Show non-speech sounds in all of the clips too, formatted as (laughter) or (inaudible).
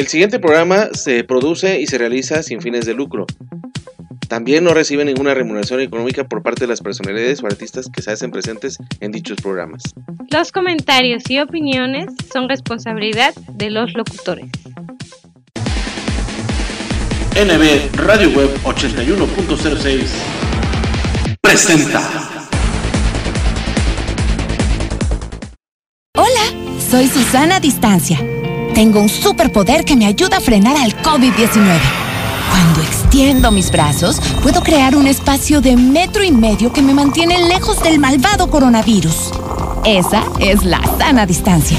El siguiente programa se produce y se realiza sin fines de lucro. También no recibe ninguna remuneración económica por parte de las personalidades o artistas que se hacen presentes en dichos programas. Los comentarios y opiniones son responsabilidad de los locutores. NB Radio Web 81.06 presenta. Hola, soy Susana Distancia. Tengo un superpoder que me ayuda a frenar al COVID-19. Cuando extiendo mis brazos, puedo crear un espacio de metro y medio que me mantiene lejos del malvado coronavirus. Esa es la sana distancia.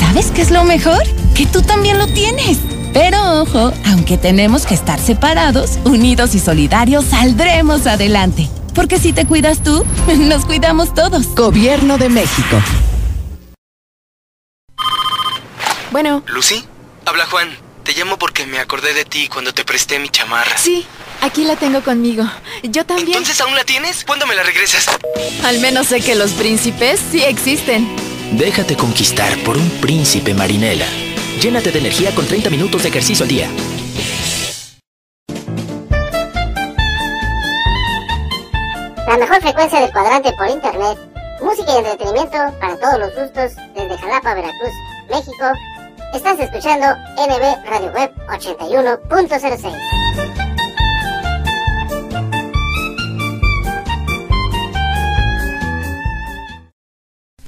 ¿Sabes qué es lo mejor? Que tú también lo tienes. Pero ojo, aunque tenemos que estar separados, unidos y solidarios, saldremos adelante. Porque si te cuidas tú, (laughs) nos cuidamos todos. Gobierno de México. Bueno. ¿Lucy? Habla Juan. Te llamo porque me acordé de ti cuando te presté mi chamarra. Sí, aquí la tengo conmigo. Yo también. ¿Entonces aún la tienes? ¿Cuándo me la regresas? Al menos sé que los príncipes sí existen. Déjate conquistar por un príncipe marinela. Llénate de energía con 30 minutos de ejercicio al día. La mejor frecuencia del cuadrante por internet. Música y entretenimiento para todos los gustos desde Jalapa, Veracruz, México. Estás escuchando NB Radio Web 81.06.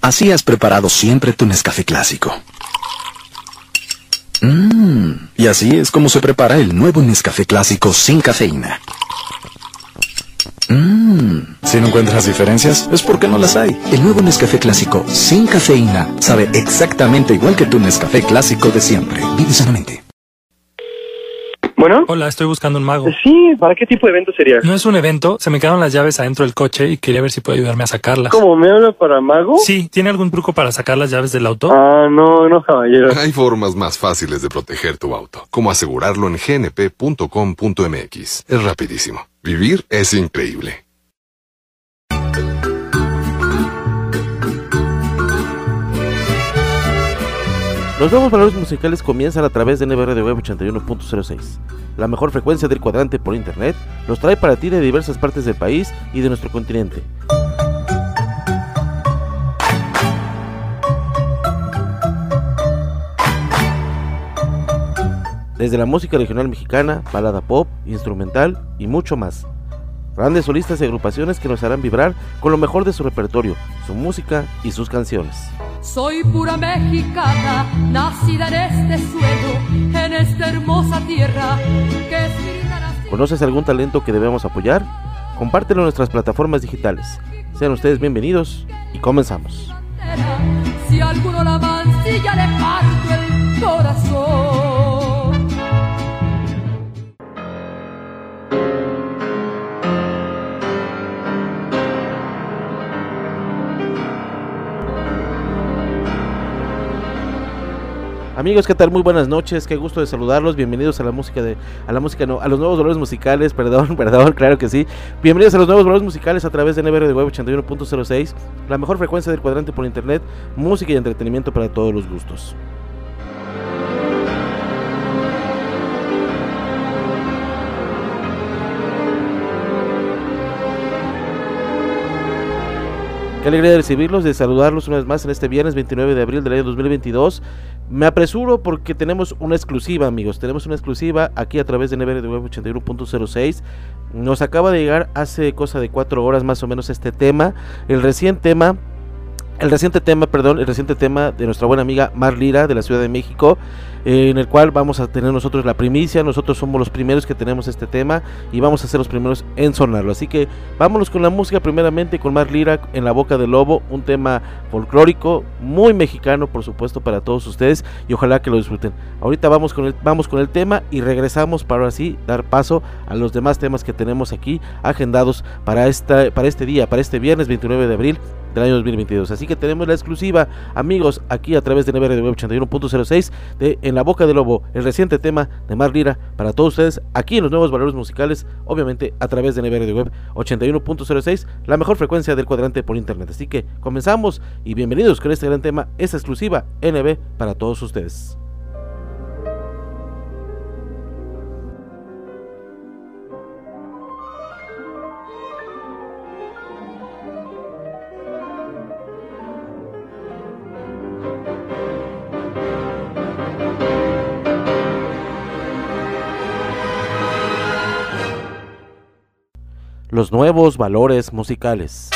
Así has preparado siempre tu Nescafé clásico. Mmm, y así es como se prepara el nuevo Nescafé clásico sin cafeína. Mmm, si no encuentras diferencias, es porque no las hay. El nuevo Nescafé clásico sin cafeína sabe exactamente igual que tu Nescafé clásico de siempre. Vive sanamente. Bueno. Hola, estoy buscando un mago. Sí, ¿para qué tipo de evento sería? No es un evento, se me quedaron las llaves adentro del coche y quería ver si puede ayudarme a sacarlas. ¿Cómo me habla para mago? Sí, ¿tiene algún truco para sacar las llaves del auto? Ah, no, no, caballero. Hay formas más fáciles de proteger tu auto, como asegurarlo en gnp.com.mx. Es rapidísimo. Vivir es increíble. Los nuevos valores musicales comienzan a través de NBR de Web 81.06. La mejor frecuencia del cuadrante por internet los trae para ti de diversas partes del país y de nuestro continente. Desde la música regional mexicana, balada pop, instrumental y mucho más. Grandes solistas y agrupaciones que nos harán vibrar con lo mejor de su repertorio, su música y sus canciones. Soy pura mexicana, nacida en este suelo, en esta hermosa tierra que es ¿Conoces algún talento que debemos apoyar? Compártelo en nuestras plataformas digitales. Sean ustedes bienvenidos y comenzamos. Si alguno la mancilla le parto el corazón. Amigos, ¿qué tal? Muy buenas noches, qué gusto de saludarlos. Bienvenidos a la música de a la música no, a los nuevos valores musicales, (laughs) perdón, perdón, claro que sí. Bienvenidos a los nuevos valores musicales a través de NBR de Web 81.06, la mejor frecuencia del cuadrante por internet, música y entretenimiento para todos los gustos. Qué alegría de recibirlos, de saludarlos una vez más en este viernes 29 de abril del año 2022. Me apresuro porque tenemos una exclusiva, amigos. Tenemos una exclusiva aquí a través de Web 81.06. Nos acaba de llegar hace cosa de cuatro horas más o menos este tema. El recién tema el reciente tema, perdón, el reciente tema de nuestra buena amiga Mar Lira de la Ciudad de México, en el cual vamos a tener nosotros la primicia, nosotros somos los primeros que tenemos este tema y vamos a ser los primeros en sonarlo. Así que vámonos con la música primeramente con Mar Lira en la boca del lobo, un tema folclórico muy mexicano por supuesto para todos ustedes y ojalá que lo disfruten. Ahorita vamos con el, vamos con el tema y regresamos para así dar paso a los demás temas que tenemos aquí agendados para, esta, para este día, para este viernes 29 de abril del año 2022. Así que tenemos la exclusiva, amigos, aquí a través de NBR de Web 81.06 de En la Boca del Lobo, el reciente tema de Mar Lira para todos ustedes aquí en los nuevos valores musicales, obviamente a través de NBR de Web 81.06, la mejor frecuencia del cuadrante por internet. Así que comenzamos y bienvenidos con este gran tema, esta exclusiva NB para todos ustedes. Los nuevos valores musicales.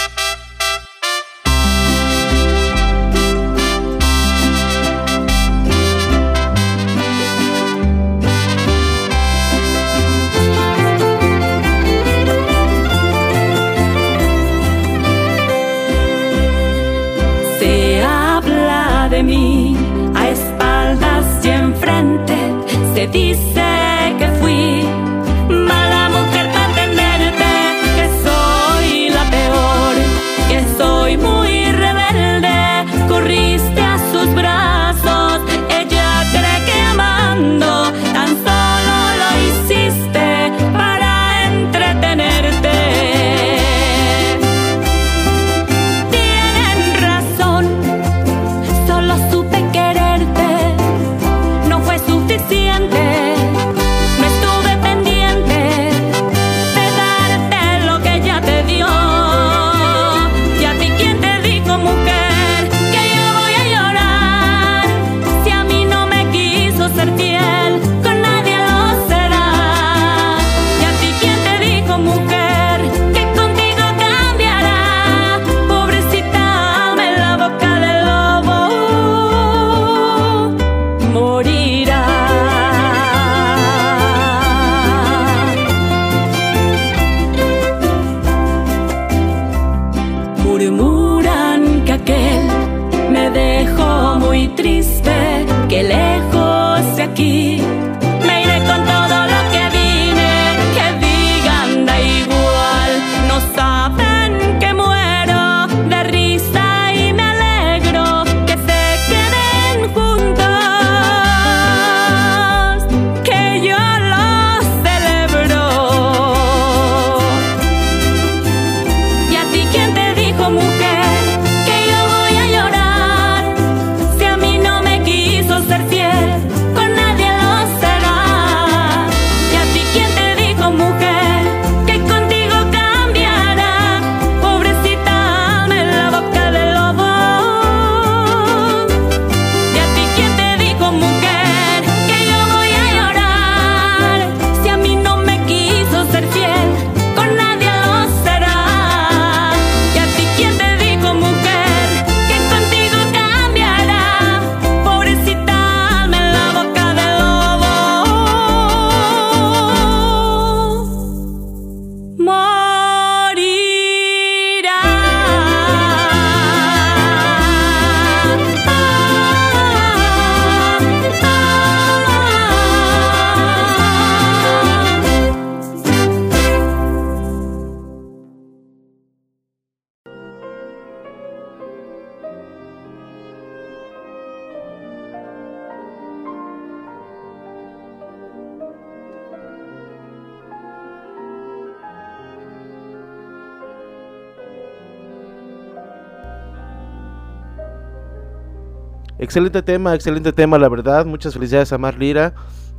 Excelente tema, excelente tema, la verdad. Muchas felicidades a Mar Lira.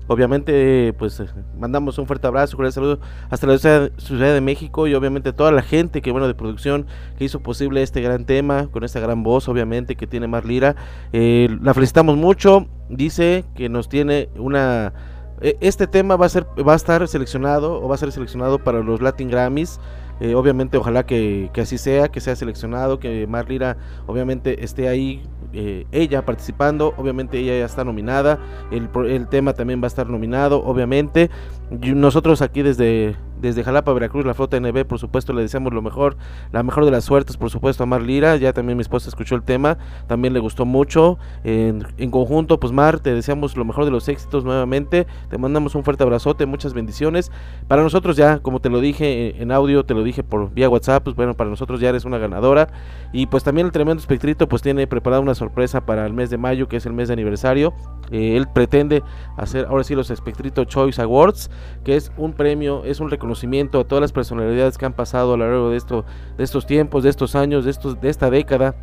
Obviamente, pues eh, mandamos un fuerte abrazo, un saludo hasta la ciudad, de México y obviamente toda la gente que, bueno, de producción que hizo posible este gran tema, con esta gran voz, obviamente, que tiene Mar Lira. Eh, la felicitamos mucho. Dice que nos tiene una. eh, Este tema va a ser, va a estar seleccionado o va a ser seleccionado para los Latin Grammys. Eh, obviamente, ojalá que, que así sea, que sea seleccionado, que Mar Lira, obviamente, esté ahí eh, ella participando, obviamente ella ya está nominada, el, el tema también va a estar nominado, obviamente. Nosotros aquí desde, desde Jalapa, Veracruz, la flota NB, por supuesto, le deseamos lo mejor, la mejor de las suertes, por supuesto, a Mar Lira. Ya también mi esposa escuchó el tema, también le gustó mucho. En, conjunto, pues Mar, te deseamos lo mejor de los éxitos nuevamente. Te mandamos un fuerte abrazote, muchas bendiciones. Para nosotros ya, como te lo dije eh, en audio, te lo dije por vía WhatsApp, pues bueno, para nosotros ya eres una ganadora. Y pues también el tremendo espectrito pues tiene preparada una sorpresa para el mes de mayo, que es el mes de aniversario. Eh, él pretende hacer ahora sí los Espectrito Choice Awards, que es un premio, es un reconocimiento a todas las personalidades que han pasado a lo largo de, esto, de estos tiempos, de estos años, de, estos, de esta década,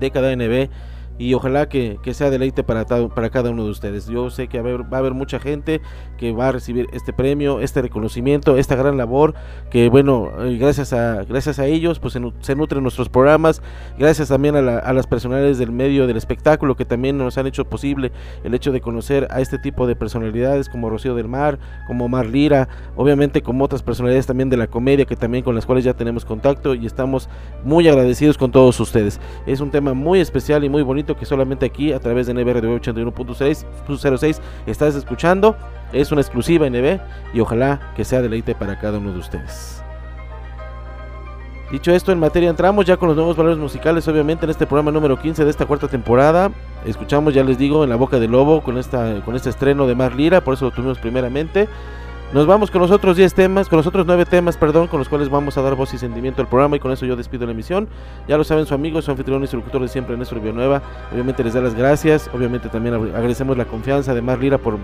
década NB y ojalá que, que sea deleite para, para cada uno de ustedes. Yo sé que va a, haber, mucha gente que va a recibir este premio, este reconocimiento, esta gran labor, que bueno, eh, gracias a, gracias a ellos pues se, se nutren nuestros programas, gracias también a, la, a las personalidades del medio del espectáculo que también nos han hecho posible el hecho de conocer a este tipo de personalidades como Rocío del Mar, como Mar Lira, obviamente como otras personalidades también de la comedia que también con las cuales ya tenemos contacto y estamos muy agradecidos con todos ustedes. Es un tema muy especial y muy bonito que solamente aquí a través de NBR 81.6 estás escuchando. Es una exclusiva NB y ojalá que sea deleite para cada uno de ustedes. Dicho esto, en materia entramos ya con los nuevos valores musicales, obviamente en este programa número 15 de esta cuarta temporada. Escuchamos, ya les digo, en la boca del lobo con esta con este estreno de Mar Lira, por eso lo tuvimos primeramente. Nos vamos con los otros 10 temas, con los otros 9 temas, perdón, con los cuales vamos a dar voz y sentimiento al programa y con eso yo despido la emisión. Ya lo saben su amigo, su anfitrión y su locutor de siempre, Néstor Villanueva. Obviamente les da las gracias, obviamente también agradecemos la confianza de Mar Lira por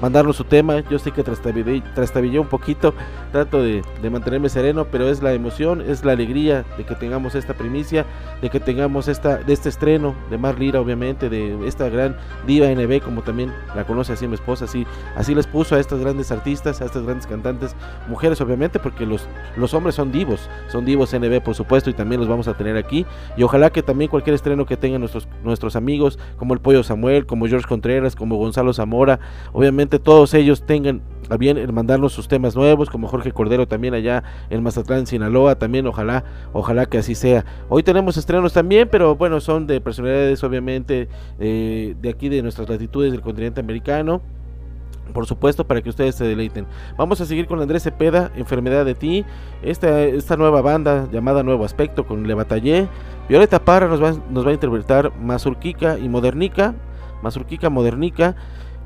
mandarnos su tema. Yo sé que trastabillé, un poquito, trato de, mantenerme sereno, pero es la emoción, es la alegría de que tengamos esta primicia, de que tengamos esta, de este estreno de Mar Lira, obviamente, de esta gran diva NB, como también la conoce así mi esposa, así, así les puso a estas grandes artistas a estas grandes cantantes, mujeres obviamente, porque los, los hombres son divos, son divos NB por supuesto y también los vamos a tener aquí. Y ojalá que también cualquier estreno que tengan nuestros, nuestros amigos, como el Pollo Samuel, como George Contreras, como Gonzalo Zamora, obviamente todos ellos tengan a bien mandarnos sus temas nuevos, como Jorge Cordero también allá en Mazatlán, Sinaloa, también ojalá, ojalá que así sea. Hoy tenemos estrenos también, pero bueno, son de personalidades obviamente eh, de aquí de nuestras latitudes del continente americano por supuesto, para que ustedes se deleiten. Vamos a seguir con Andrés Cepeda, Enfermedad de Ti, esta, esta nueva banda llamada Nuevo Aspecto con Le Batallé. Violeta Parra nos va, nos va a interpretar Mazurquica y Modernica, Mazurquica, Modernica.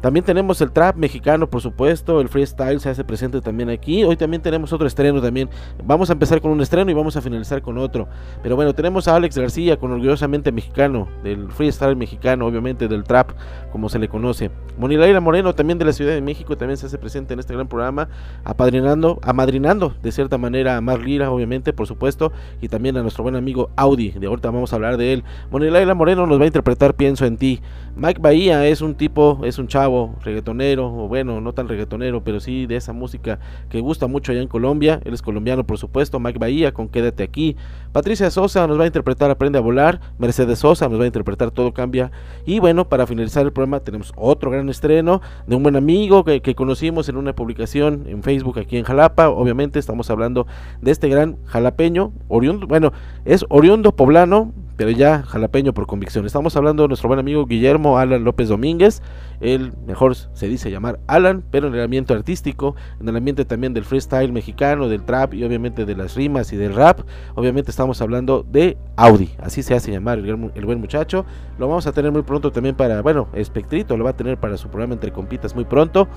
También tenemos el trap mexicano, por supuesto, el freestyle se hace presente también aquí. Hoy también tenemos otro estreno también. Vamos a empezar con un estreno y vamos a finalizar con otro. Pero bueno, tenemos a Alex García con orgullosamente mexicano, del freestyle mexicano, obviamente del trap, como se le conoce. Monilaira Moreno también de la Ciudad de México también se hace presente en este gran programa, apadrinando, amadrinando de cierta manera a Mar Lira, obviamente, por supuesto, y también a nuestro buen amigo Audi, de ahorita vamos a hablar de él. Monilaira Moreno nos va a interpretar Pienso en ti. Mike Bahía es un tipo, es un chavo reggaetonero, o bueno, no tan reggaetonero, pero sí de esa música que gusta mucho allá en Colombia. Él es colombiano, por supuesto. Mike Bahía con Quédate aquí. Patricia Sosa nos va a interpretar Aprende a volar. Mercedes Sosa nos va a interpretar Todo cambia. Y bueno, para finalizar el programa tenemos otro gran estreno de un buen amigo que, que conocimos en una publicación en Facebook aquí en Jalapa. Obviamente estamos hablando de este gran jalapeño, oriundo, bueno, es oriundo poblano, pero ya jalapeño por convicción. Estamos hablando de nuestro buen amigo Guillermo Alan López Domínguez. Él mejor se dice llamar Alan, pero en el ambiente artístico, en el ambiente también del freestyle mexicano, del trap y obviamente de las rimas y del rap. Obviamente estamos hablando de Audi, así se hace llamar el, el buen muchacho. Lo vamos a tener muy pronto también para, bueno, Espectrito lo va a tener para su programa Entre Compitas muy pronto,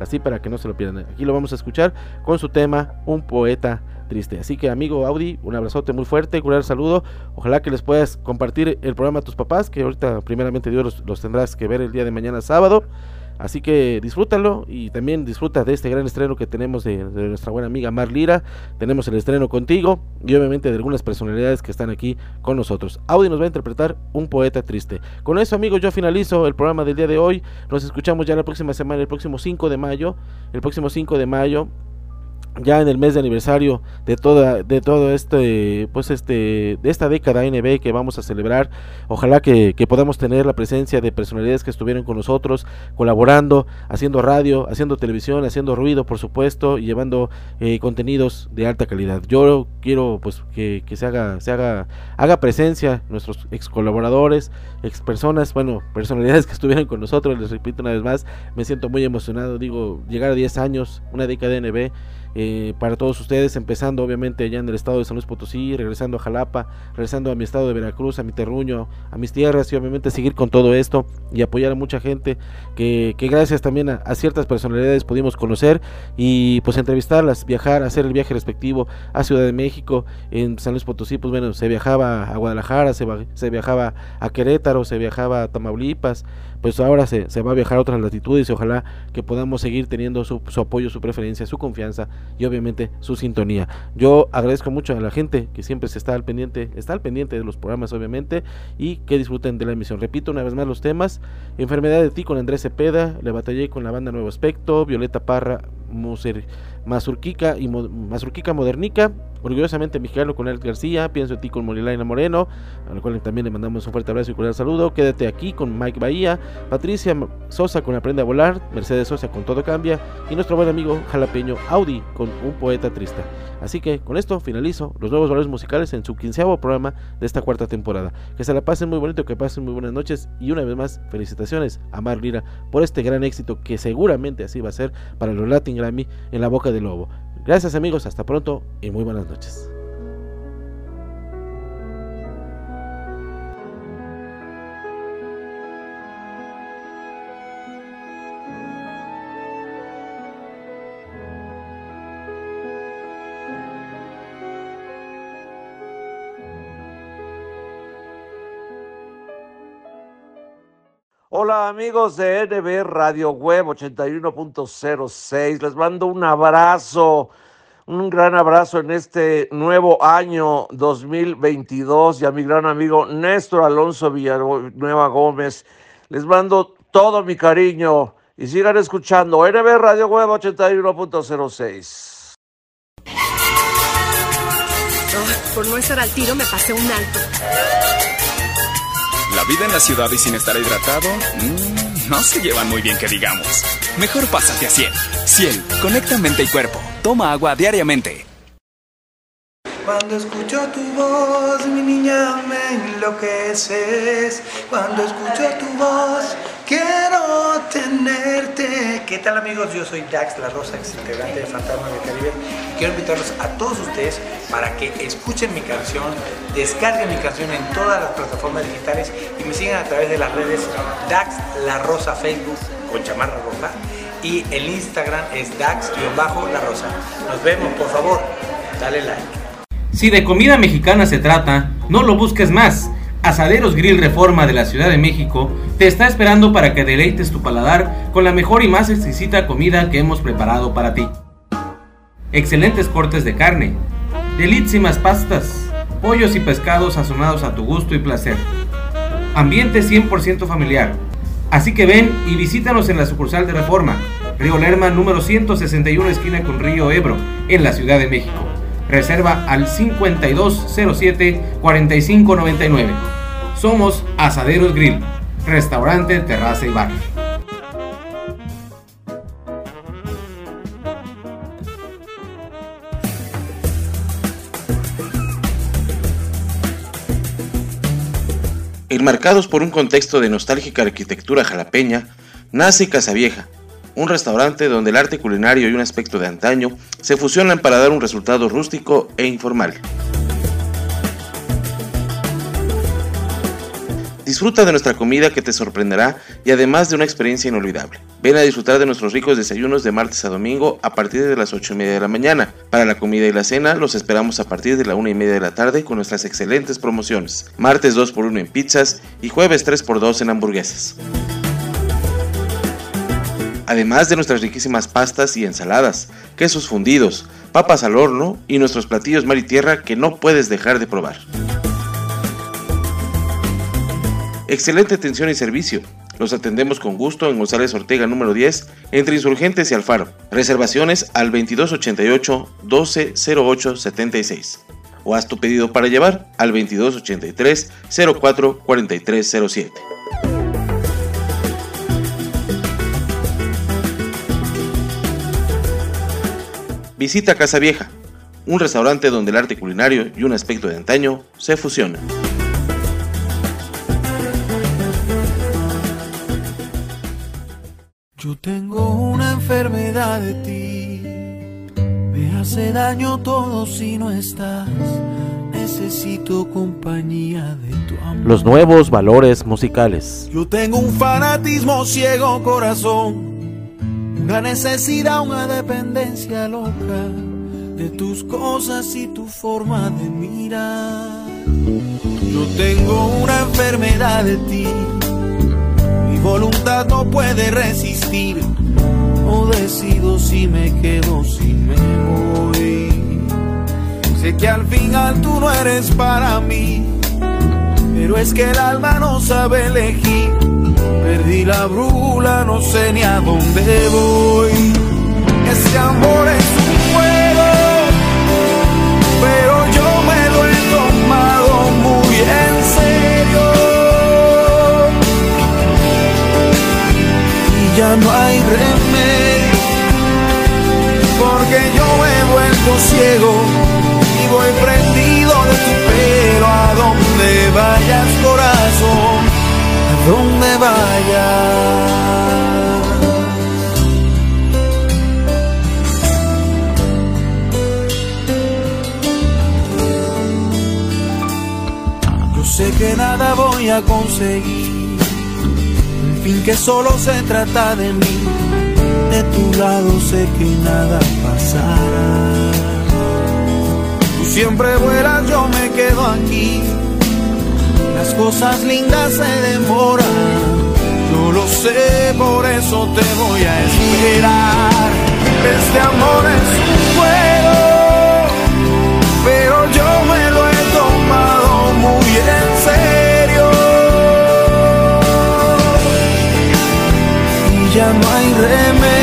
así para que no se lo pierdan. Aquí lo vamos a escuchar con su tema Un poeta triste. Así que amigo Audi, un abrazote muy fuerte, un saludo. Ojalá que les puedas compartir el programa a tus papás, que ahorita primeramente Dios los, tendrás que ver el día de mañana sábado. Así que disfrútalo y también disfruta de este gran estreno que tenemos de, nuestra buena amiga Mar Lira. Tenemos el estreno contigo y obviamente de algunas personalidades que están aquí con nosotros. Audi nos va a interpretar un poeta triste. Con eso, amigos, yo finalizo el programa del día de hoy. Nos escuchamos ya la próxima semana, el próximo 5 de mayo. El próximo 5 de mayo ya en el mes de aniversario de toda de todo este pues este de esta década NB que vamos a celebrar. Ojalá que, podamos tener la presencia de personalidades que estuvieron con nosotros colaborando haciendo radio haciendo televisión haciendo ruido por supuesto y llevando eh, contenidos de alta calidad. Yo quiero pues que, se haga se haga haga presencia nuestros ex colaboradores ex personas bueno personalidades que estuvieron con nosotros. Les repito una vez más me siento muy emocionado. Digo llegar a 10 años una década NB eh, para todos ustedes, empezando obviamente allá en el estado de San Luis Potosí, regresando a Jalapa, regresando a mi estado de Veracruz, a mi terruño, a mis tierras y obviamente seguir con todo esto y apoyar a mucha gente que, gracias también a, ciertas personalidades pudimos conocer y pues entrevistarlas, viajar, hacer el viaje respectivo a Ciudad de México, en San Luis Potosí, pues bueno, se viajaba a Guadalajara, se viajaba a Querétaro, se viajaba a Tamaulipas, pues ahora se, se va a viajar a otras latitudes y ojalá que podamos seguir teniendo su, su apoyo, su preferencia, su confianza y obviamente su sintonía. Yo agradezco mucho a la gente que siempre se está al pendiente, está al pendiente de los programas obviamente y que disfruten de la emisión. Repito una vez más los temas, Enfermedad de ti con Andrés Cepeda, Le batallé con la banda Nuevo Aspecto, Violeta Parra, Muser, Mazurquica y Mo, Mazurquica Modernica, orgullosamente mexicano con Alex García, pienso en ti con Molilaina Moreno, a la cual también le mandamos un fuerte abrazo y cordial saludo, quédate aquí con Mike Bahía, Patricia Sosa con Aprende a volar, Mercedes Sosa con Todo cambia y nuestro buen amigo jalapeño Audi con Un poeta triste. Así que con esto finalizo los nuevos valores musicales en su quinceavo programa de esta cuarta temporada. Que se la pasen muy bonito, que pasen muy buenas noches y una vez más felicitaciones a Mar Lira por este gran éxito que seguramente así va a ser para los Latin Grammy en la boca lobo. Gracias amigos, hasta pronto y muy buenas noches. Hola amigos de NB Radio Web 81.06, les mando un abrazo, un gran abrazo en este nuevo año 2022 y a mi gran amigo Néstor Alonso Villanueva Gómez, les mando todo mi cariño y sigan escuchando NB Radio Web 81.06. por no estar al tiro me pasé un alto. Vida en la ciudad y sin estar hidratado, mmm, no se llevan muy bien que digamos. Mejor pásate a Ciel. Ciel, conecta mente y cuerpo. Toma agua diariamente. Cuando escucho tu voz, mi niña, me enloqueces. Cuando escucho tu voz, quiero tenerte. ¿Qué tal amigos? Yo soy Dax La Rosa, ex integrante de Fantasma del Caribe. Quiero invitarlos a todos ustedes para que escuchen mi canción, descarguen mi canción en todas las plataformas digitales y me sigan a través de las redes Dax La Rosa Facebook con chamarra roja y el Instagram es Dax-La Rosa. Nos vemos, por favor, dale like. Si de comida mexicana se trata, no lo busques más. Asaderos Grill Reforma de la Ciudad de México te está esperando para que deleites tu paladar con la mejor y más exquisita comida que hemos preparado para ti. Excelentes cortes de carne, delísimas pastas, pollos y pescados sazonados a tu gusto y placer. Ambiente 100% familiar. Así que ven y visítanos en la sucursal de Reforma, Río Lerma número 161 esquina con Río Ebro, en la Ciudad de México. Reserva al 5207-4599. Somos Asaderos Grill, restaurante, terraza y bar. Enmarcados por un contexto de nostálgica arquitectura jalapeña, nace Casavieja, un restaurante donde el arte culinario y un aspecto de antaño se fusionan para dar un resultado rústico e informal. Disfruta de nuestra comida que te sorprenderá y además de una experiencia inolvidable. Ven a disfrutar de nuestros ricos desayunos de martes a domingo a partir de las 8 y media de la mañana. Para la comida y la cena los esperamos a partir de la 1 y media de la tarde con nuestras excelentes promociones. Martes 2x1 en pizzas y jueves 3x2 en hamburguesas además de nuestras riquísimas pastas y ensaladas, quesos fundidos, papas al horno y nuestros platillos mar y tierra que no puedes dejar de probar. Excelente atención y servicio. Los atendemos con gusto en González Ortega número 10, entre Insurgentes y Alfaro. Reservaciones al 2288 1208 76. O haz tu pedido para llevar al 2283 04 4307. Visita Casa Vieja, un restaurante donde el arte culinario y un aspecto de antaño se fusionan. Yo tengo una enfermedad de ti, me hace daño todo si no estás. Necesito compañía de tu amor. Los nuevos valores musicales. Yo tengo un fanatismo ciego corazón una necesidad, una dependencia loca de tus cosas y tu forma de mirar. Yo tengo una enfermedad de ti Mi voluntad no puede resistir. No decido si me quedo, si me voy. Sé que al final tú no eres para mí. Pero es que el alma no sabe elegir. Perdí la brújula, no sé ni a dónde voy. Este amor es un juego, pero yo me lo he tomado muy en serio. Y ya no hay remedio, porque yo me he vuelto ciego y voy prendido de tu pelo a donde vayas corazón, donde vayas. Yo sé que nada voy a conseguir, en fin que solo se trata de mí, de tu lado sé que nada pasará. Tú siempre vuelas, yo me quedo aquí. Cosas lindas se demoran. Yo lo sé, por eso te voy a esperar. Este amor es un juego, pero yo me lo he tomado muy en serio. Y ya no hay remedio,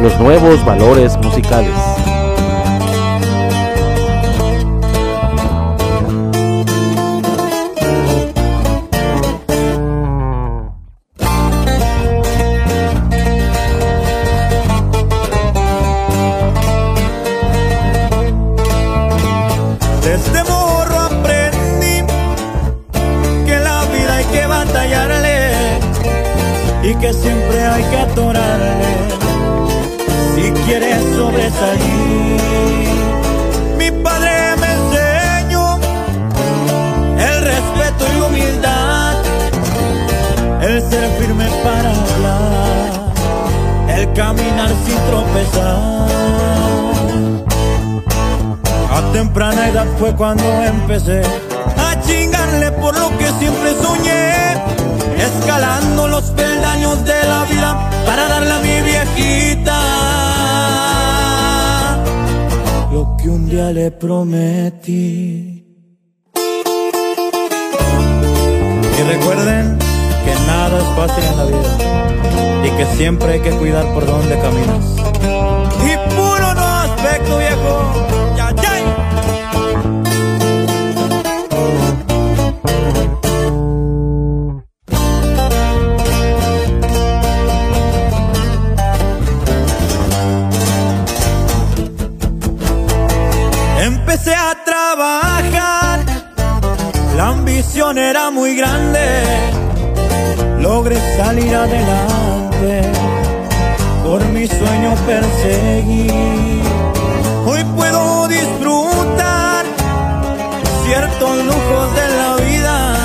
Los nuevos valores musicales. Cuando empecé a chingarle por lo que siempre soñé, escalando los peldaños de la vida para darle a mi viejita lo que un día le prometí. Y recuerden que nada es fácil en la vida y que siempre hay que cuidar por donde caminas. Mi sueño perseguir. Hoy puedo disfrutar ciertos lujos de la vida,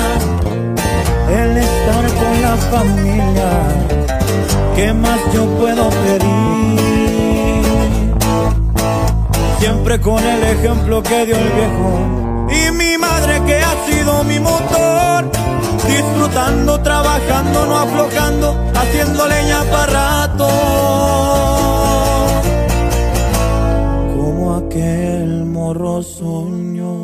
el estar con la familia, ¿qué más yo puedo pedir? Siempre con el ejemplo que dio el viejo y mi madre que ha sido mi motor disfrutando, trabajando, no aflojando, haciendo leña para rato. Como aquel morro soñó.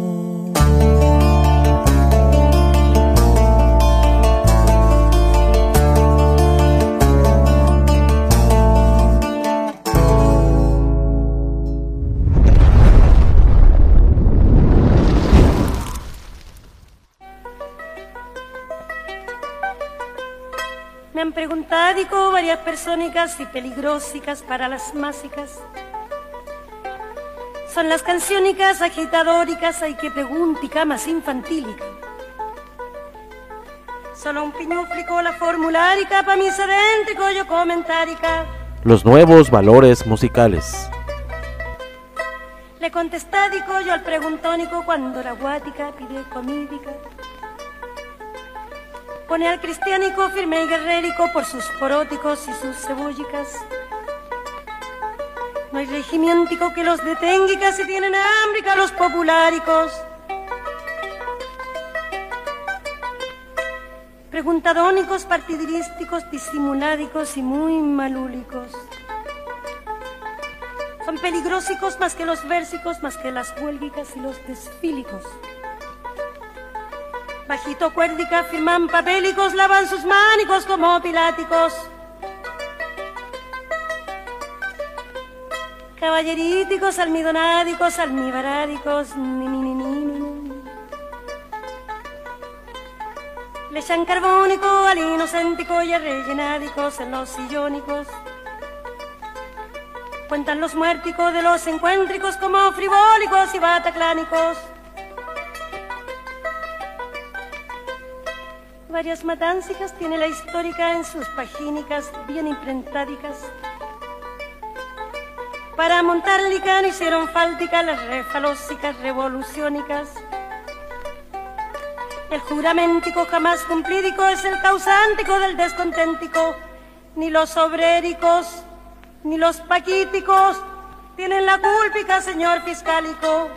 Han preguntado varias persónicas y peligrosicas para las másicas. Son las canciónicas agitadóricas, hay que preguntica más infantílica. Solo un piñúflico la formulárica, pa' mí sedéntrico yo comentárica. Los nuevos valores musicales. Le contestádico yo al preguntónico cuando la guática pide comídica. Pone al cristiánico firme y guerrérico por sus poróticos y sus cebúllicas. No hay regimiéntico que los detenga y casi tienen hambre los populáricos. Preguntadónicos, partidirísticos, disimuládicos y muy malúlicos. Son peligrosicos más que los versicos, más que las huélgicas y los desfílicos. Bajito cuérdica firman papélicos, lavan sus mánicos como piláticos. Caballeríticos, almidonádicos, almibarádicos, ni, ni, ni, ni. Le echan carbónico al inocéntico y a rellenádicos en los sillónicos. Cuentan los muérticos de los encuéntricos como frivólicos y bataclánicos. Varias matáncicas tiene la histórica en sus pagínicas bien imprentádicas. Para montar licano hicieron fáltica las refalósicas revoluciónicas. El juramentico jamás cumplídico es el causántico del desconténtico. Ni los obréricos, ni los paquíticos tienen la cúlpica, señor fiscálico.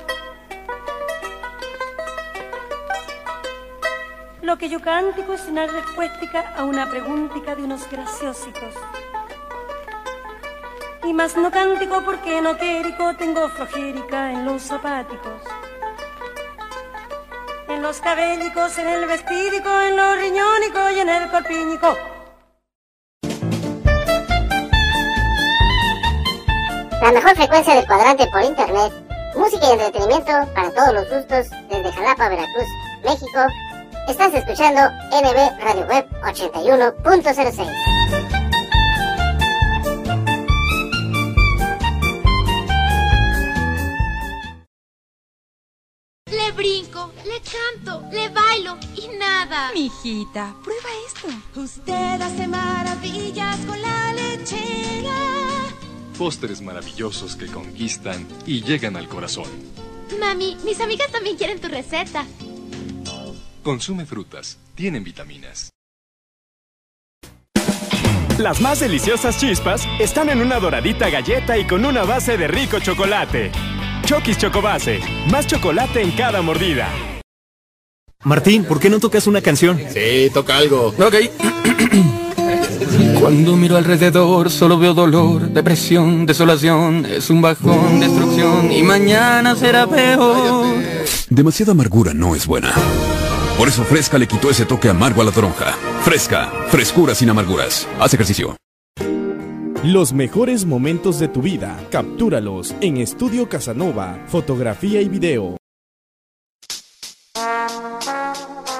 Lo que yo cántico es una respuesta a una preguntica de unos graciosicos. Y más no cántico porque no quérico tengo flojérica en los zapáticos. En los cabellicos, en el vestídico, en los riñónicos y en el corpiñico. La mejor frecuencia del cuadrante por internet. Música y entretenimiento para todos los gustos desde Jalapa, Veracruz, México. Estás escuchando NB Radio Web 81.06. Le brinco, le canto, le bailo y nada. Mijita, prueba esto. Usted hace maravillas con la lechera. Postres maravillosos que conquistan y llegan al corazón. Mami, mis amigas también quieren tu receta. Consume frutas, tienen vitaminas. Las más deliciosas chispas están en una doradita galleta y con una base de rico chocolate. Chokis Chocobase, más chocolate en cada mordida. Martín, ¿por qué no tocas una canción? Sí, toca algo. Ok. Cuando miro alrededor solo veo dolor, depresión, desolación, es un bajón, destrucción y mañana será peor. Demasiada amargura no es buena. Por eso Fresca le quitó ese toque amargo a la toronja. Fresca, frescura sin amarguras. Haz ejercicio. Los mejores momentos de tu vida, captúralos en Estudio Casanova, fotografía y video.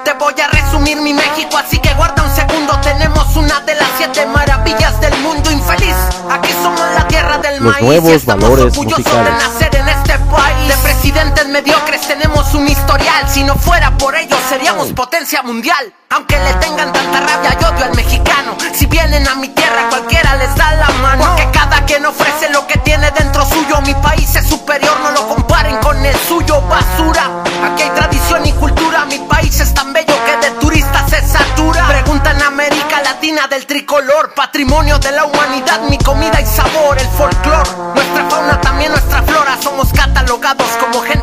Te voy a resumir mi México, así que guarda un segundo. Tenemos una de las siete maravillas del mundo infeliz. Aquí somos la tierra del Los maíz nuevos valores musicales. de nacer en este país. Depresión presidentes mediocres tenemos un historial. Si no fuera por ellos, seríamos potencia mundial. Aunque le tengan tanta rabia y odio al mexicano. Si vienen a mi tierra, cualquiera les da la mano. Porque cada quien ofrece lo que tiene dentro suyo. Mi país es superior, no lo comparen con el suyo. Basura, aquí hay tradición y cultura. Mi país es tan bello que de turistas se satura. Pregunta en América Latina del tricolor. Patrimonio de la humanidad, mi comida y sabor, el folclor. Nuestra fauna, también nuestra flora. Somos catalogados como gente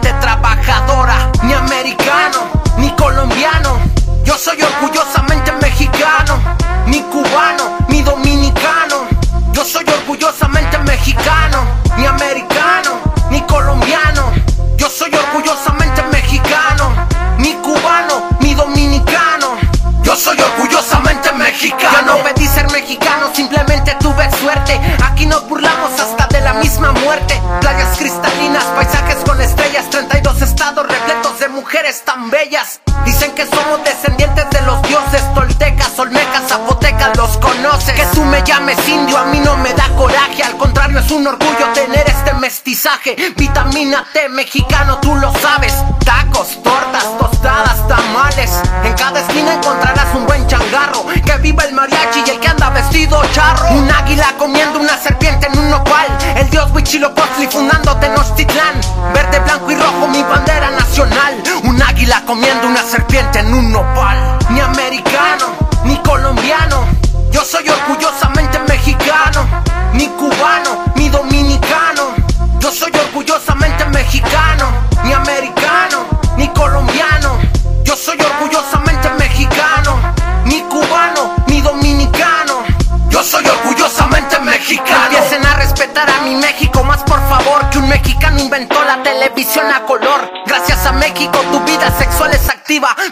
Vitamina T mexicano, tú lo sabes. Tacos, tortas, tostadas, tamales. En cada esquina encontrarás un buen changarro. Que viva el mariachi y el que anda vestido charro. Un águila comiendo una serpiente en un nopal. El dios Huitzilopochtli fundando Tenochtitlán. Verde,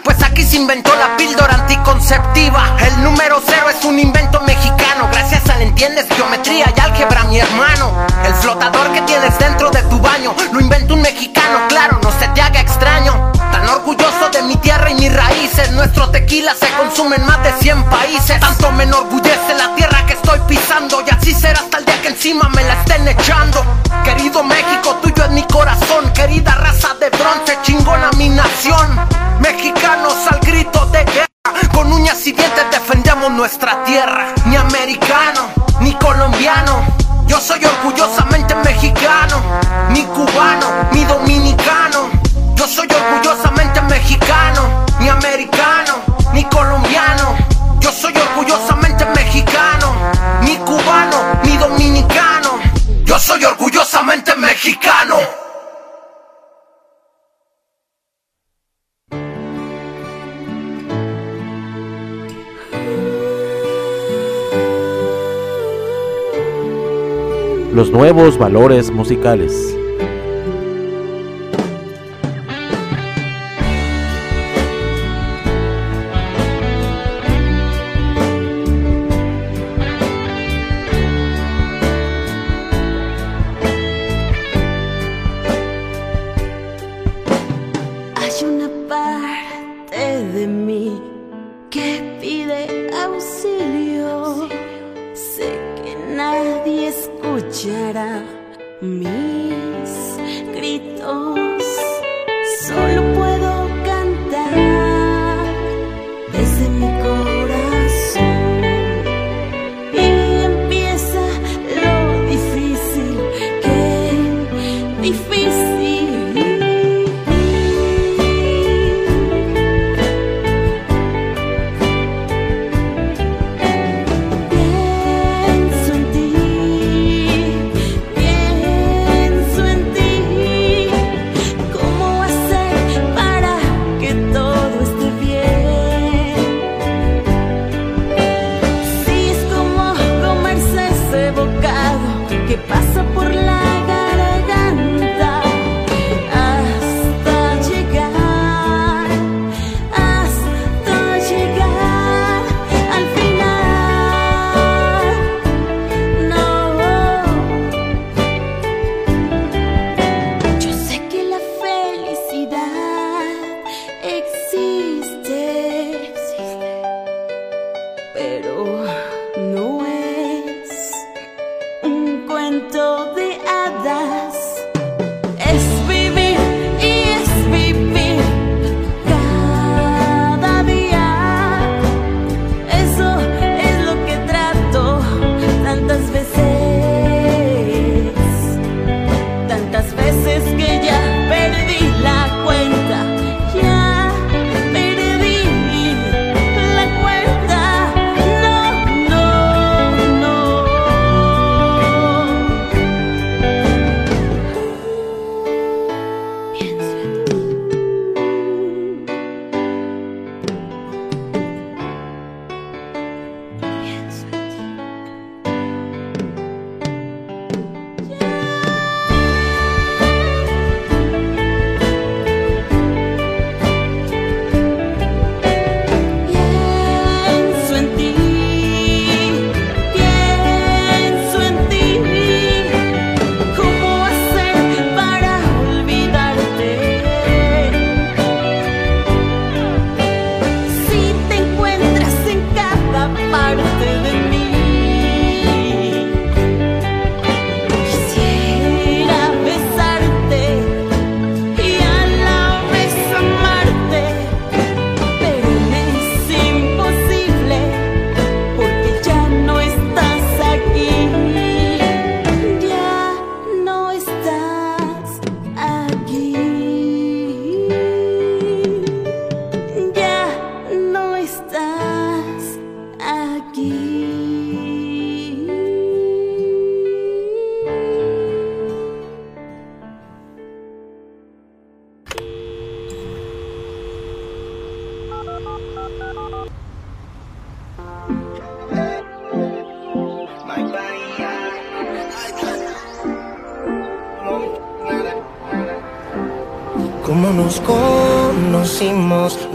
pues aquí se inventó la píldora anticonceptiva. El número cero es un invento mexicano. Gracias al entiendes geometría y álgebra, mi hermano. El flotador que tienes dentro de tu baño lo inventó un mexicano, claro, no se te haga extraño. Tan orgulloso de mi tierra y mis raíces. Nuestro tequila se consume en más de 100 países. Tanto me enorgullece la tierra que estoy pisando. Y así será hasta el día que encima me la estén echando. Querido México, tuyo es mi corazón. Querida raza de bronce, chingona mi nación. Mexicanos al grito de guerra. Con uñas y dientes defendemos nuestra tierra. Ni americano, ni colombiano. Yo soy orgullosamente mexicano. Ni cubano, ni dominicano. Yo soy orgullosamente mexicano, ni americano, ni colombiano. Yo soy orgullosamente mexicano, ni cubano, ni dominicano. Yo soy orgullosamente mexicano. Los nuevos valores musicales.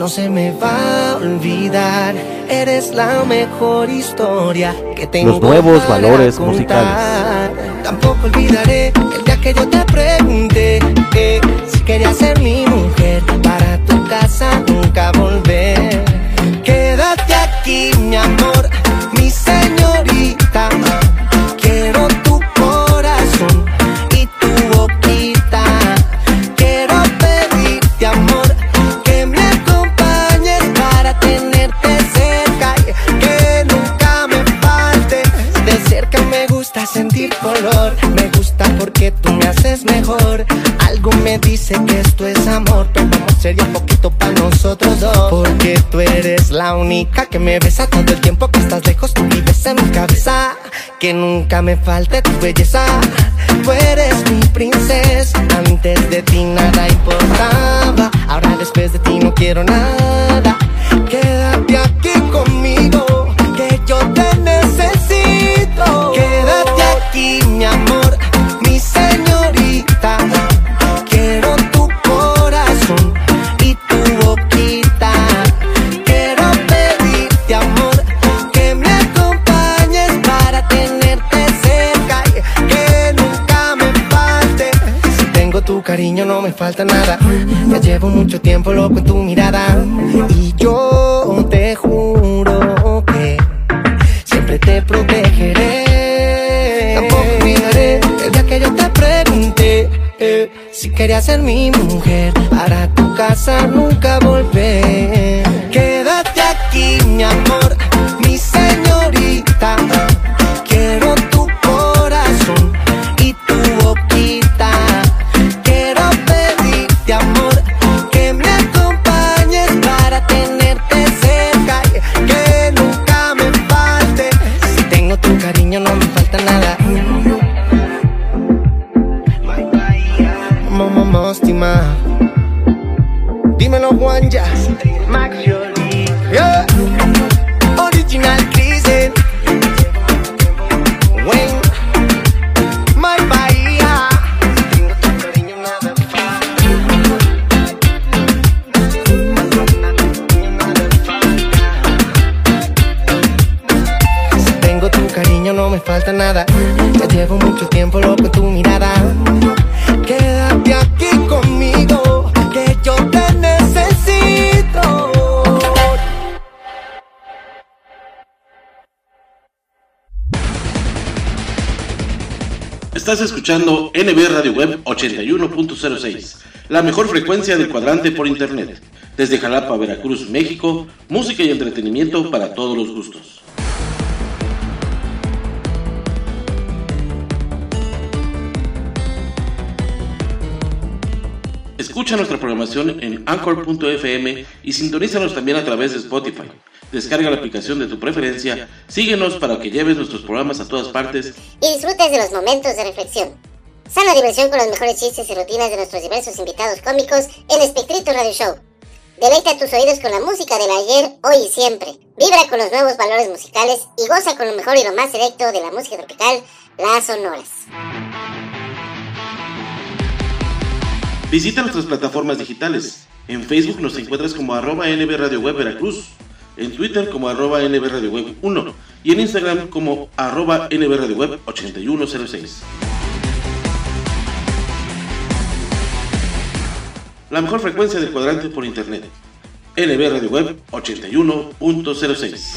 No se me va a olvidar. Eres la mejor historia que tengo. Los nuevos para valores contar. musicales. Tampoco olvidaré el día que yo te pregunté eh, si querías ser mi mujer sería poquito para nosotros dos. Porque tú eres la única que me besa todo el tiempo que estás lejos, tú vives en mi cabeza. Que nunca me falte tu belleza. Tú eres mi princesa. Antes de ti nada importaba. Ahora después de ti no quiero nada. Quédate falta nada. Ya llevo mucho tiempo loco en tu mirada y yo te juro que siempre te protegeré. Tampoco olvidaré el día que yo te pregunté eh, si querías ser mi mujer para tu casa nunca volver. NB Radio Web 81.06, la mejor frecuencia del cuadrante por internet. Desde Jalapa, Veracruz, México, música y entretenimiento para todos los gustos. Escucha nuestra programación en anchor.fm y sintonízanos también a través de Spotify. Descarga la aplicación de tu preferencia, síguenos para que lleves nuestros programas a todas partes y disfrutes de los momentos de reflexión. Sana diversión con los mejores chistes y rutinas de nuestros diversos invitados cómicos en Espectrito Radio Show. Deleita tus oídos con la música del ayer, hoy y siempre. Vibra con los nuevos valores musicales y goza con lo mejor y lo más selecto de la música tropical, las sonoras. Visita nuestras plataformas digitales. En Facebook nos encuentras como arroba NB Web Veracruz, en Twitter como arroba NB Radio Web 1 y en Instagram como arroba NB Radio Web 8106. La mejor frecuencia del cuadrante por internet. NB Radio Web 81.06.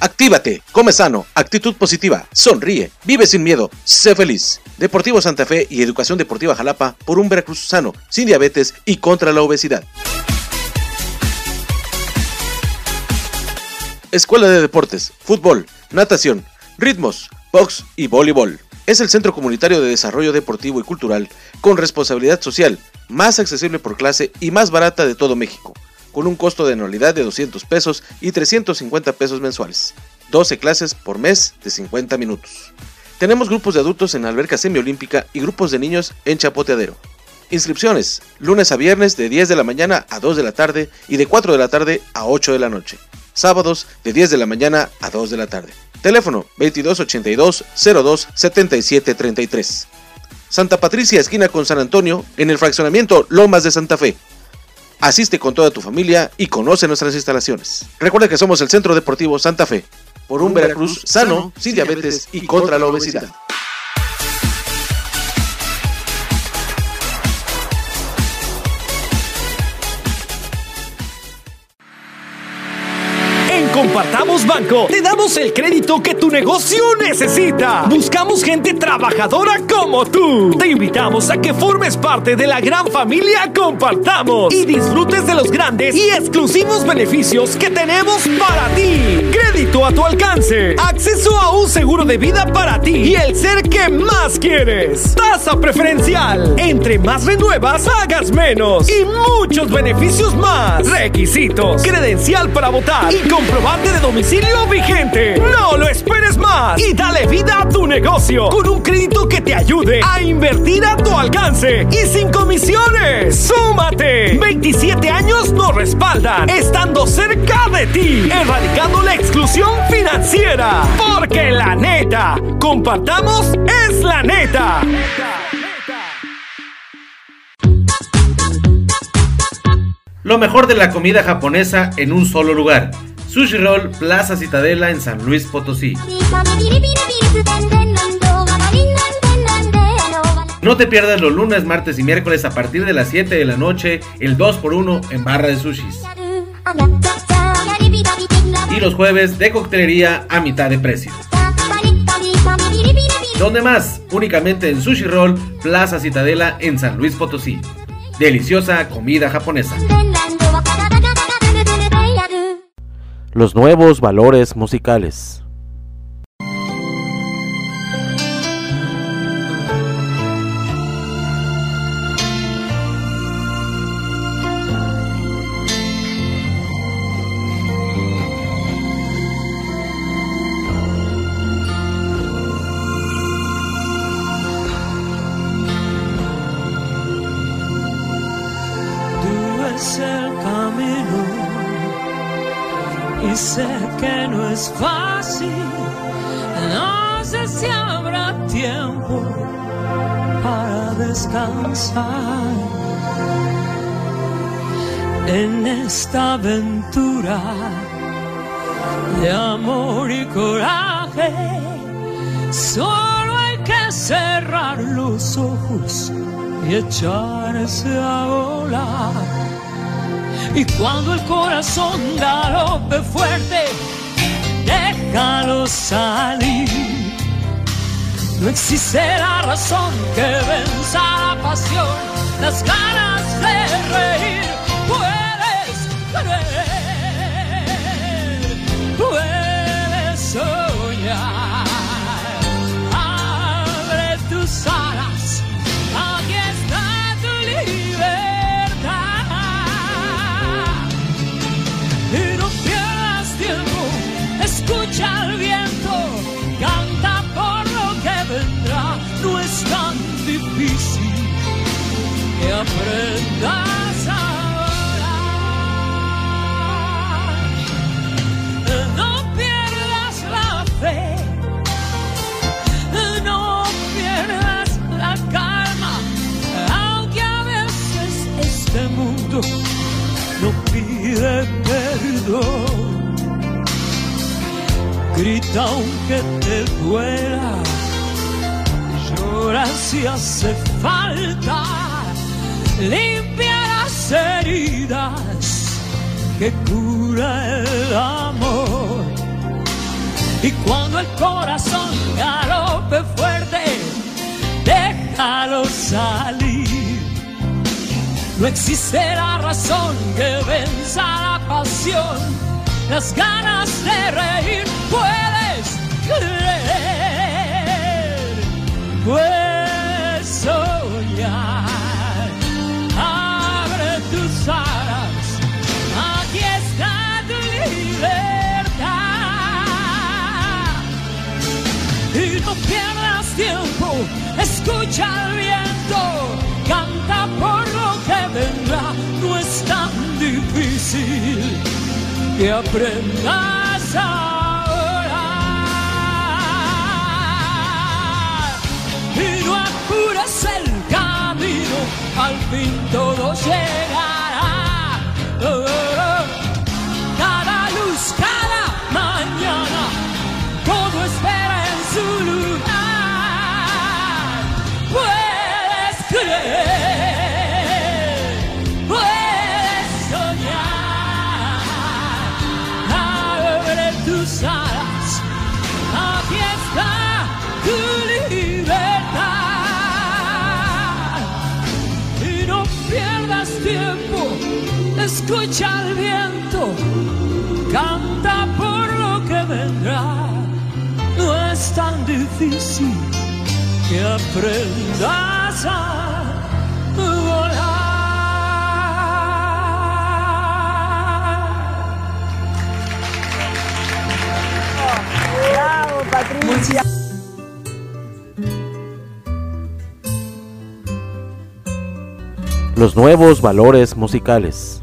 Actívate, come sano, actitud positiva, sonríe, vive sin miedo, sé feliz. Deportivo Santa Fe y Educación Deportiva Jalapa por un Veracruz sano, sin diabetes y contra la obesidad. Escuela de Deportes, Fútbol, Natación, Ritmos, Box y Voleibol. es el Centro Comunitario de Desarrollo Deportivo y Cultural con responsabilidad social, más accesible por clase y más barata de todo México, con un costo de anualidad de 200 pesos y 350 pesos mensuales. 12 clases por mes de 50 minutos. Tenemos grupos de adultos en alberca semiolímpica y grupos de niños en chapoteadero. Inscripciones, lunes a viernes de 10 de la mañana a 2 de la tarde y de 4 de la tarde a 8 de la noche. Sábados de 10 de la mañana a 2 de la tarde. Teléfono 2282 02 77 33. Santa Patricia, esquina con San Antonio, en el fraccionamiento Lomas de Santa Fe. Asiste con toda tu familia y conoce nuestras instalaciones. Recuerda que somos el Centro Deportivo Santa Fe, por un Veracruz sano, sin diabetes y contra la obesidad. En Compartamos Banco te damos el crédito que tu negocio necesita. Buscamos gente trabajadora como tú. Te invitamos a que formes parte de la gran familia Compartamos y disfrutes de los grandes y exclusivos beneficios que tenemos para ti. Crédito a tu alcance, acceso a un seguro de vida para ti y el ser que más quieres. Tasa preferencial. Entre más renuevas, hagas menos y muchos beneficios más. Requisitos, credencial para votar y comprobante de domicilio vigente. No lo esperes más y dale vida a tu negocio con un crédito que te ayude a invertir a tu alcance y sin comisiones. ¡Súmate! 27 años nos respaldan, estando cerca de ti, erradicando la exclusión financiera. Porque la neta, compartamos es la neta. Lo mejor de la comida japonesa en un solo lugar. Sushi Roll Plaza Citadela en San Luis Potosí. No te pierdas los lunes, martes y miércoles a partir de las 7 de la noche, el 2x1 en barra de sushis. Y los jueves de coctelería a mitad de precio. ¿Dónde más? Únicamente en Sushi Roll Plaza Citadela en San Luis Potosí. Deliciosa comida japonesa. Los nuevos valores musicales. En esta aventura de amor y coraje. Solo hay que cerrar los ojos y echarse a volar. Y cuando el corazón galope fuerte, déjalo salir. No existe la razón que venza la pasión, las ganas de reír. Puedes creer, puedes soñar. Pide perdón. Grita aunque te duela, llora si hace falta, limpia las heridas que cura el amor. Y cuando el corazón galope fuerte, déjalo salir. No existe la razón que venza la pasión, las ganas de reír. Puedes creer, puedes soñar. Abre tus alas, aquí está tu libertad. Y no pierdas tiempo, escucha el viento, que aprendas a orar. Y no apures el camino, al fin todo llegará. Escucha el viento, canta por lo que vendrá. No es tan difícil que aprendas a volar. Bravo, Patricia. Los nuevos valores musicales.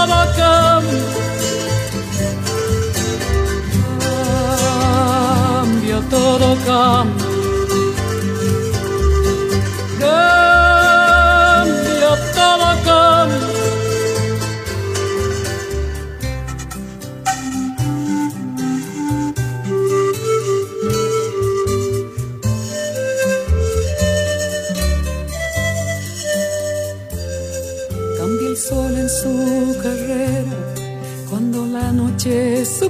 Todo cambia. Cambia, todo. Cambia,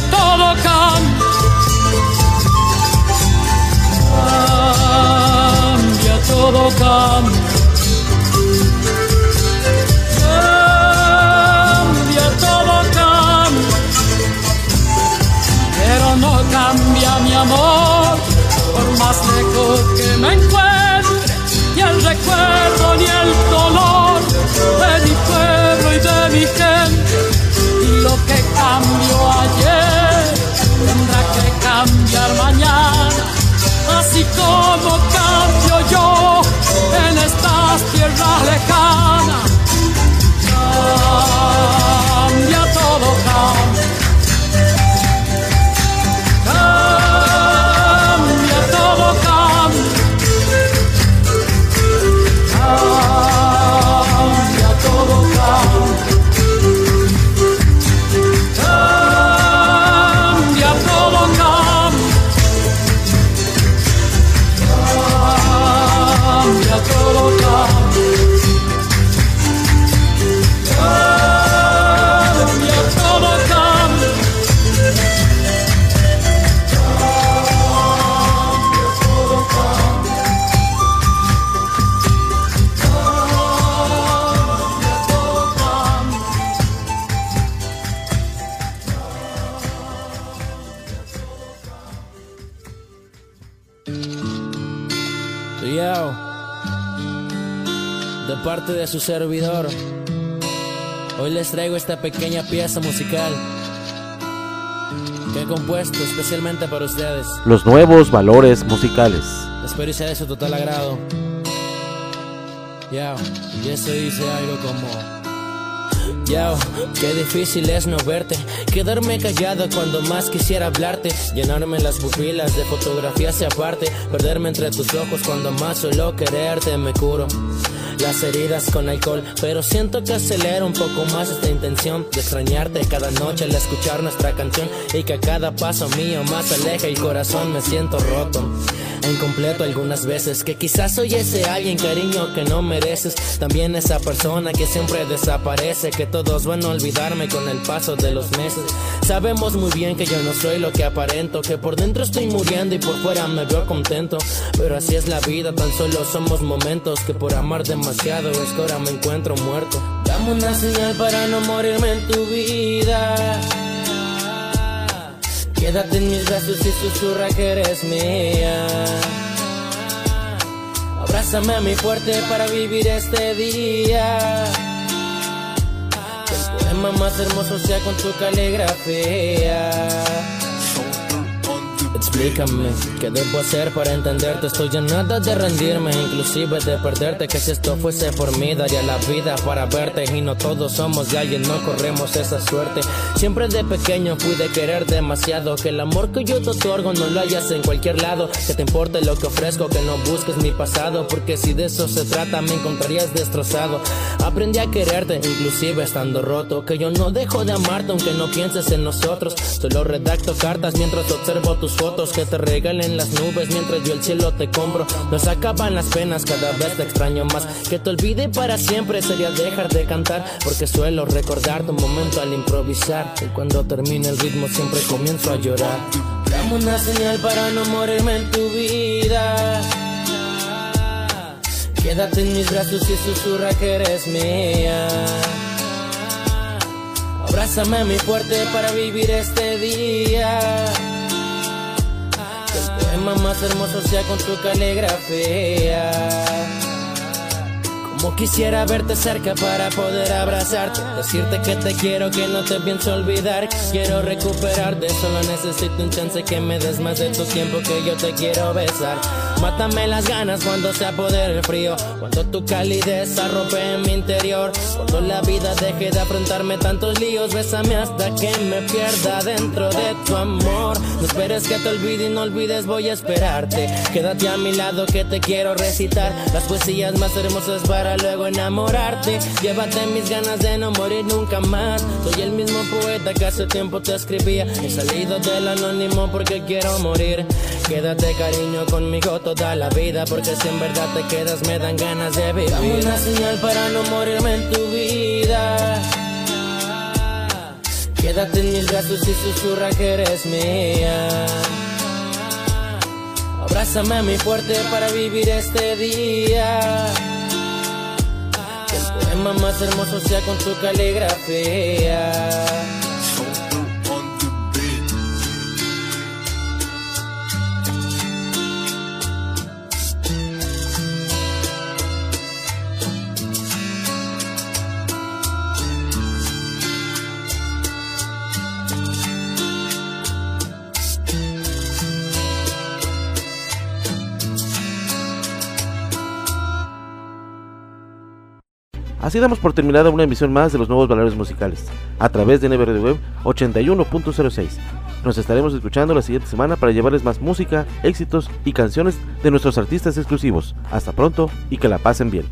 todo, cambia. Cambia todo, cambia. Todo, cambia. Pero no cambia mi amor, por más lejos que me encuentre, ni el recuerdo ni el dolor como cambio yo en estas tierras lejanas. Su servidor, hoy les traigo esta pequeña pieza musical que he compuesto especialmente para ustedes. Los nuevos valores musicales. Espero y sea de su total agrado. Yo, y eso dice algo como... Yo, qué difícil es no verte, quedarme callado cuando más quisiera hablarte, llenarme las pupilas de fotografías y aparte, perderme entre tus ojos cuando más solo quererte me curo las heridas con alcohol, pero siento que acelera un poco más esta intención de extrañarte cada noche al escuchar nuestra canción y que a cada paso mío más aleja el corazón me siento roto. Incompleto algunas veces, que quizás soy ese alguien cariño que no mereces, también esa persona que siempre desaparece, que todos van a olvidarme con el paso de los meses. Sabemos muy bien que yo no soy lo que aparento, que por dentro estoy muriendo y por fuera me veo contento, pero así es la vida, tan solo somos momentos que por amar demasiado es que ahora me encuentro muerto. Dame una señal para no morirme en tu vida. Quédate en mis brazos y susurra que eres mía. Abrázame a mi fuerte para vivir este día. Que el poema más hermoso sea con tu caligrafía. Explícame qué debo hacer para entenderte. Estoy en nada de rendirme, inclusive de perderte. Que si esto fuese por mí, daría la vida para verte. Y no todos somos de alguien, no corremos esa suerte. Siempre de pequeño fui de querer demasiado. Que el amor que yo te otorgo no lo hayas en cualquier lado. Que te importe lo que ofrezco, que no busques mi pasado. Porque si de eso se trata, me encontrarías destrozado. Aprendí a quererte, inclusive estando roto. Que yo no dejo de amarte, aunque no pienses en nosotros. Solo redacto cartas mientras observo tus fotos que te regalen las nubes mientras yo el cielo te compro. Nos acaban las penas, cada vez te extraño más. Que te olvide para siempre sería dejar de cantar, porque suelo recordar tu momento al improvisar. Y cuando termina el ritmo siempre comienzo a llorar. Dame una señal para no morirme en tu vida. Quédate en mis brazos y susurra que eres mía. Abrázame mi fuerte para vivir este día. Más hermoso sea con tu caligrafía. Como quisiera verte cerca para poder abrazarte, decirte que te quiero, que no te pienso olvidar, quiero recuperarte, solo necesito un chance que me des más de tu tiempo que yo te quiero besar. Mátame las ganas cuando se apodere el frío, cuando tu calidez arrope en mi interior, cuando la vida deje de afrontarme tantos líos, bésame hasta que me pierda dentro de tu amor. No esperes que te olvide y no olvides, voy a esperarte. Quédate a mi lado que te quiero recitar las poesías más hermosas para luego enamorarte. Llévate mis ganas de no morir nunca más. Soy el mismo poeta que hace tiempo te escribía. He salido del anónimo porque quiero morir. Quédate cariño conmigo toda la vida porque si en verdad te quedas me dan ganas de vivir. Dame una señal para no morirme en tu vida. Quédate en mis brazos y susurra que eres mía. Abrázame mi fuerte para vivir este día. Que el poema más hermoso sea con tu caligrafía. Así damos por terminada una emisión más de los nuevos valores musicales, a través de NB Radio Web 81.06. Nos estaremos escuchando la siguiente semana para llevarles más música, éxitos y canciones de nuestros artistas exclusivos. Hasta pronto y que la pasen bien.